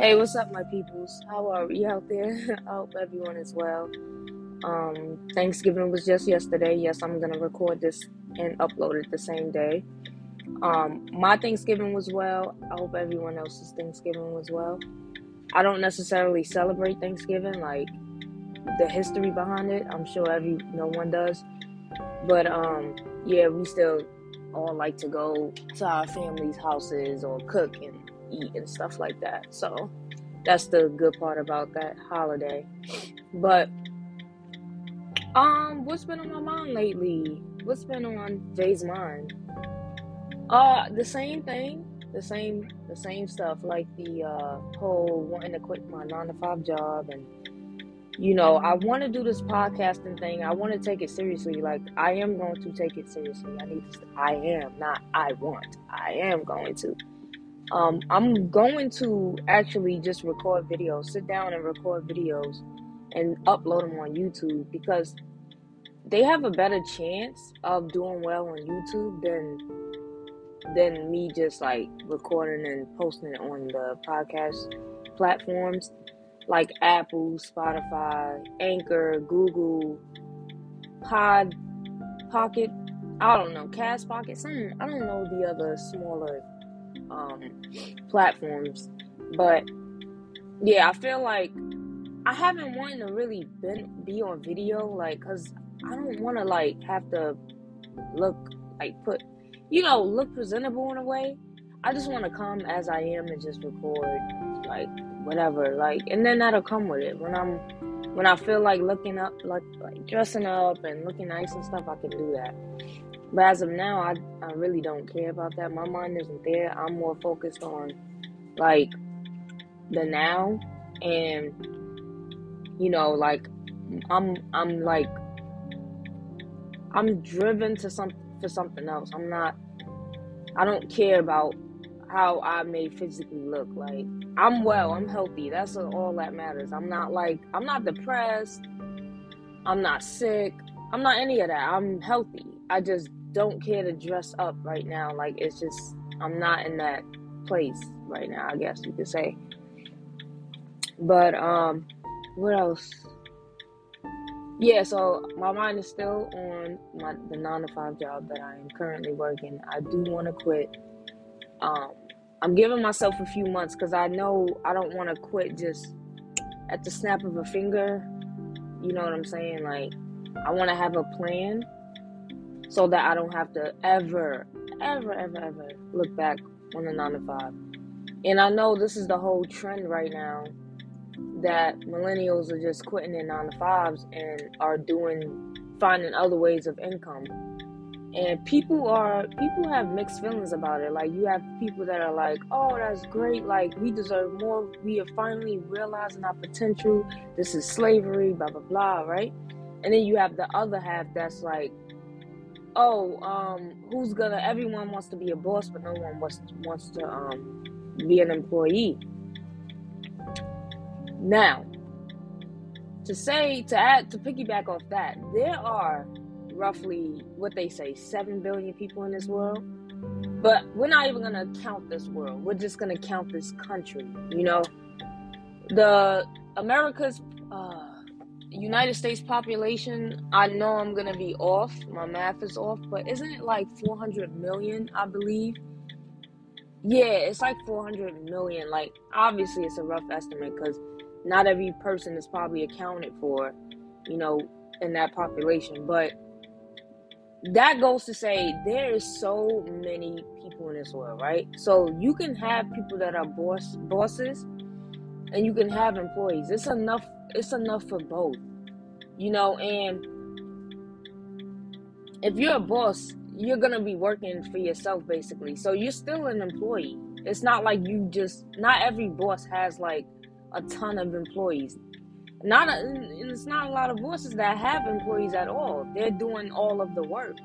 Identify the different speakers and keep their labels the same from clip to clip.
Speaker 1: Hey, what's up, my peoples? How are we out there? I hope everyone is well. Um, Thanksgiving was just yesterday. Yes, I'm gonna record this and upload it the same day. Um, my Thanksgiving was well. I hope everyone else's Thanksgiving was well. I don't necessarily celebrate Thanksgiving, like the history behind it. I'm sure every no one does, but um, yeah, we still all like to go to our families' houses or cook and eat and stuff like that. So that's the good part about that holiday. But um, what's been on my mind lately? What's been on Vay's mind? Uh, the same thing, the same, the same stuff. Like the uh, whole wanting to quit my nine to five job, and you know, I want to do this podcasting thing. I want to take it seriously. Like I am going to take it seriously. I need to. I am not. I want. I am going to. Um, I'm going to actually just record videos, sit down and record videos and upload them on YouTube because they have a better chance of doing well on YouTube than than me just like recording and posting it on the podcast platforms like Apple, Spotify, Anchor, Google, Pod Pocket, I don't know, Cast Pocket, some I don't know the other smaller um, platforms. But yeah, I feel like I haven't wanted to really been, be on video, like, cause I don't want to like have to look like put, you know, look presentable in a way. I just want to come as I am and just record, like whatever, like, and then that'll come with it when I'm when I feel like looking up, like like dressing up and looking nice and stuff. I can do that. But as of now, I, I really don't care about that. My mind isn't there. I'm more focused on like the now and you know, like I'm I'm like I'm driven to some for something else. I'm not I don't care about how I may physically look. Like I'm well, I'm healthy. That's all that matters. I'm not like I'm not depressed. I'm not sick. I'm not any of that. I'm healthy. I just don't care to dress up right now. Like it's just I'm not in that place right now, I guess you could say. But um what else? Yeah, so my mind is still on my the nine to five job that I am currently working. I do want to quit. Um, I'm giving myself a few months because I know I don't want to quit just at the snap of a finger. You know what I'm saying? Like I want to have a plan so that I don't have to ever, ever, ever, ever look back on the nine to five. And I know this is the whole trend right now that millennials are just quitting their nine to fives and are doing finding other ways of income. And people are people have mixed feelings about it. Like you have people that are like, "Oh, that's great! Like we deserve more. We are finally realizing our potential. This is slavery, blah blah blah." Right? And then you have the other half that's like, oh, um, who's gonna? Everyone wants to be a boss, but no one wants wants to um, be an employee. Now, to say to add to piggyback off that, there are roughly what they say seven billion people in this world, but we're not even gonna count this world. We're just gonna count this country. You know, the America's. Uh, United States population, I know I'm gonna be off. My math is off, but isn't it like 400 million? I believe. Yeah, it's like 400 million. Like, obviously, it's a rough estimate because not every person is probably accounted for, you know, in that population. But that goes to say there is so many people in this world, right? So you can have people that are boss bosses, and you can have employees. It's enough it's enough for both. You know, and if you're a boss, you're gonna be working for yourself basically. So you're still an employee. It's not like you just not every boss has like a ton of employees. Not a, it's not a lot of bosses that have employees at all. They're doing all of the work.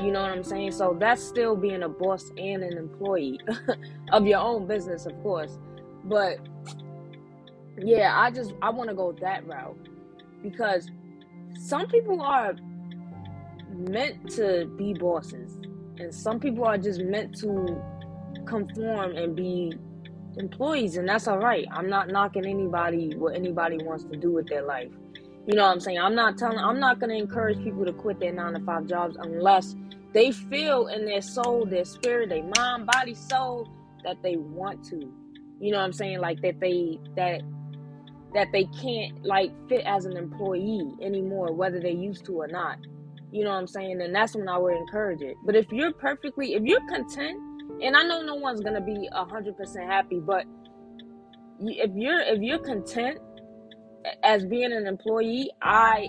Speaker 1: You know what I'm saying? So that's still being a boss and an employee of your own business, of course. But yeah, I just I want to go that route because some people are meant to be bosses and some people are just meant to conform and be employees, and that's all right. I'm not knocking anybody what anybody wants to do with their life. You know what I'm saying? I'm not telling. I'm not going to encourage people to quit their nine to five jobs unless they feel in their soul, their spirit, their mind, body, soul that they want to. You know what I'm saying? Like that they that that they can't like fit as an employee anymore, whether they used to or not. You know what I'm saying? And that's when I would encourage it. But if you're perfectly, if you're content, and I know no one's gonna be hundred percent happy, but if you're if you're content as being an employee, I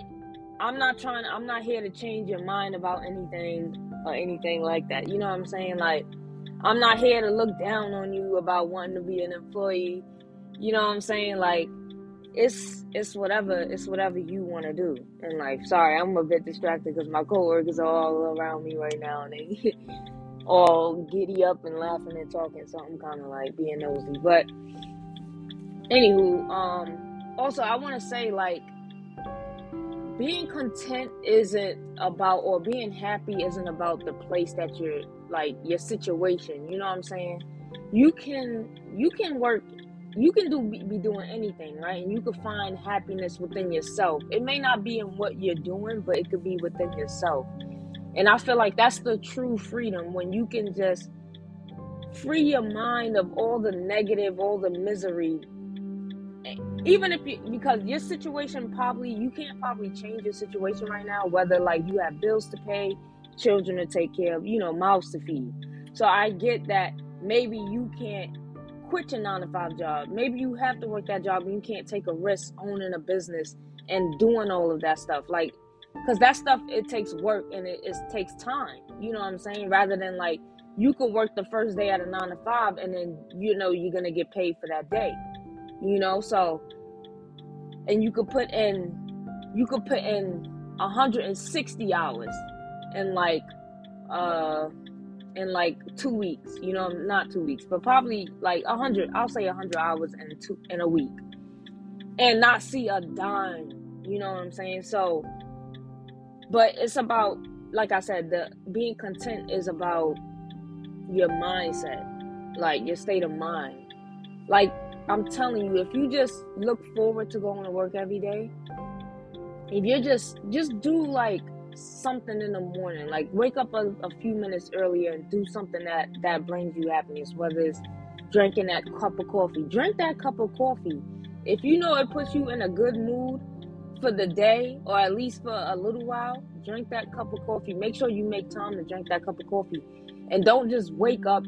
Speaker 1: I'm not trying. I'm not here to change your mind about anything or anything like that. You know what I'm saying? Like I'm not here to look down on you about wanting to be an employee. You know what I'm saying? Like it's it's whatever it's whatever you want to do in life. Sorry, I'm a bit distracted because my coworkers are all around me right now and they all giddy up and laughing and talking. So I'm kind of like being nosy. But anywho, um, also I want to say like being content isn't about or being happy isn't about the place that you're like your situation. You know what I'm saying? You can you can work you can do be doing anything, right? And you can find happiness within yourself. It may not be in what you're doing, but it could be within yourself. And I feel like that's the true freedom when you can just free your mind of all the negative, all the misery. Even if you, because your situation probably, you can't probably change your situation right now, whether like you have bills to pay, children to take care of, you know, mouths to feed. So I get that maybe you can't quit your nine to five job. Maybe you have to work that job and you can't take a risk owning a business and doing all of that stuff. Like, because that stuff, it takes work and it, it takes time. You know what I'm saying? Rather than like, you could work the first day at a nine to five and then you know you're going to get paid for that day. You know, so, and you could put in, you could put in 160 hours and like, uh, in like two weeks. You know, not two weeks, but probably like a hundred. I'll say a hundred hours in two in a week, and not see a dime. You know what I'm saying? So, but it's about like I said, the being content is about your mindset, like your state of mind. Like I'm telling you, if you just look forward to going to work every day, if you just just do like something in the morning like wake up a, a, few minutes earlier and do something that that brings you happiness whether it's drinking that cup of coffee. Drink that cup of coffee. If you know it puts you in a good mood for the day or at least for a little while drink that cup of coffee. Make sure you make time to drink that cup of coffee. And don't just wake up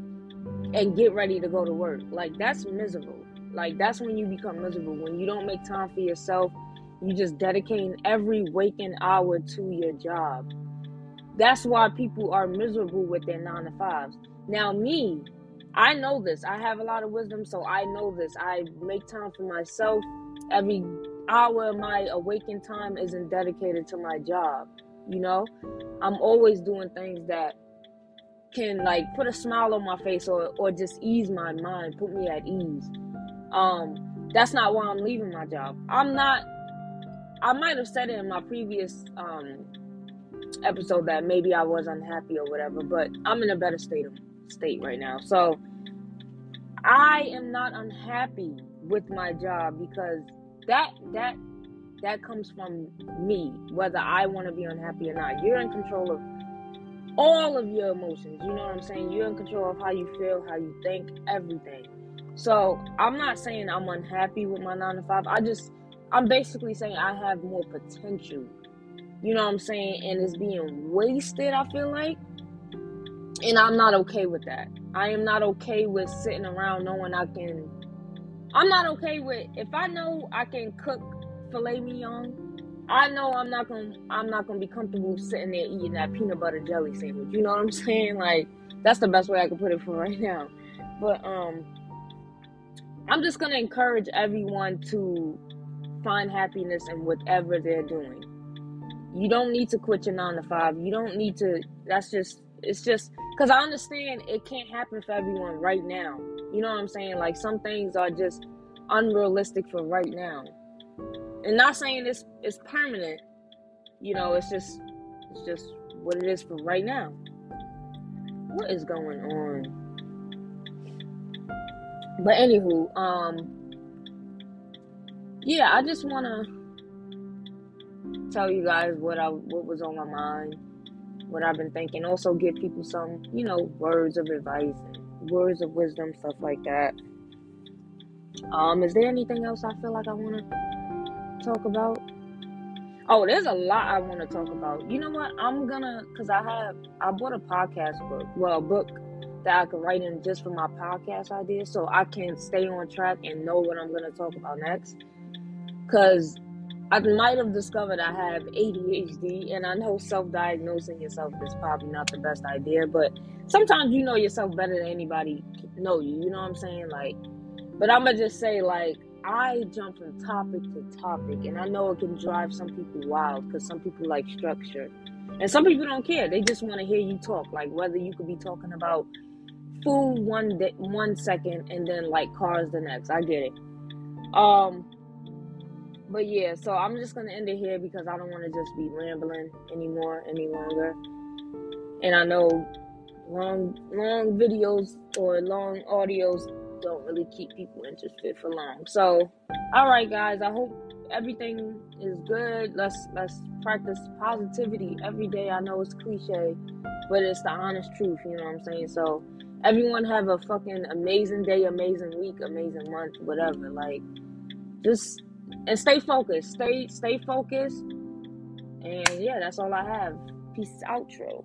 Speaker 1: and get ready to go to work. Like that's miserable. Like that's when you become miserable when you don't make time for yourself you just dedicating every waking hour to your job. That's why people are miserable with their nine to fives. Now, me, I know this. I have a lot of wisdom, so I know this. I make time for myself. Every hour of my awakened time isn't dedicated to my job. You know, I'm always doing things that can like put a smile on my face or or just ease my mind, put me at ease. Um, that's not why I'm leaving my job. I'm not I might have said it in my previous um, episode that maybe I was unhappy or whatever, but I'm in a better state of state right now. So I am not unhappy with my job because that that that comes from me, whether I want to be unhappy or not. You're in control of all of your emotions. You know what I'm saying? You're in control of how you feel, how you think, everything. So I'm not saying I'm unhappy with my nine to five. I just I'm basically saying I have more potential. You know what I'm saying? And it's being wasted, I feel like. And I'm not okay with that. I am not okay with sitting around knowing I can. I'm not okay with if I know I can cook filet mignon. I know I'm not gonna I'm not gonna be comfortable sitting there eating that peanut butter jelly sandwich. You know what I'm saying? Like that's the best way I can put it for right now. But um I'm just gonna encourage everyone to find happiness in whatever they're doing. You don't need to quit your nine to five. You don't need to. That's just. It's just because I understand it can't happen for everyone right now. You know what I'm saying? Like some things are just unrealistic for right now. And not saying it's it's permanent. You know, it's just it's just what it is for right now. What is going on? but anywho, um, yeah, I just wanna tell you guys what I what was on my mind, what I've been thinking. Also, give people some, you know, words of advice, words of wisdom, stuff like that. Um, is there anything else I feel like I want to talk about? Oh, there's a lot I want to talk about. You know what? I'm gonna, cause I have, I bought a podcast book, well, a book that I can write in just for my podcast ideas, so I can stay on track and know what I'm gonna talk about next. Cause I might have discovered I have ADHD, and I know self-diagnosing yourself is probably not the best idea, but sometimes you know yourself better than anybody know you. You know what I'm saying? Like, but I'm gonna just say like I jump from topic to topic, and I know it can drive some people wild because some people like structure, and some people don't care. They just want to hear you talk. Like whether you could be talking about food one day, one second, and then like cars the next. I get it. Um, but yeah, so I'm just gonna end it here because I don't want to just be rambling anymore any longer. And I know long long videos or long audios don't really keep people interested for long. So, all right, guys. I hope everything is good. Let's let's practice positivity every day. I know it's cliche, but it's the honest truth. You know what I'm saying? So, everyone have a fucking amazing day, amazing week, amazing month, whatever. Like, just and stay focused. Stay stay focused. And yeah, that's all I have. Peace outro.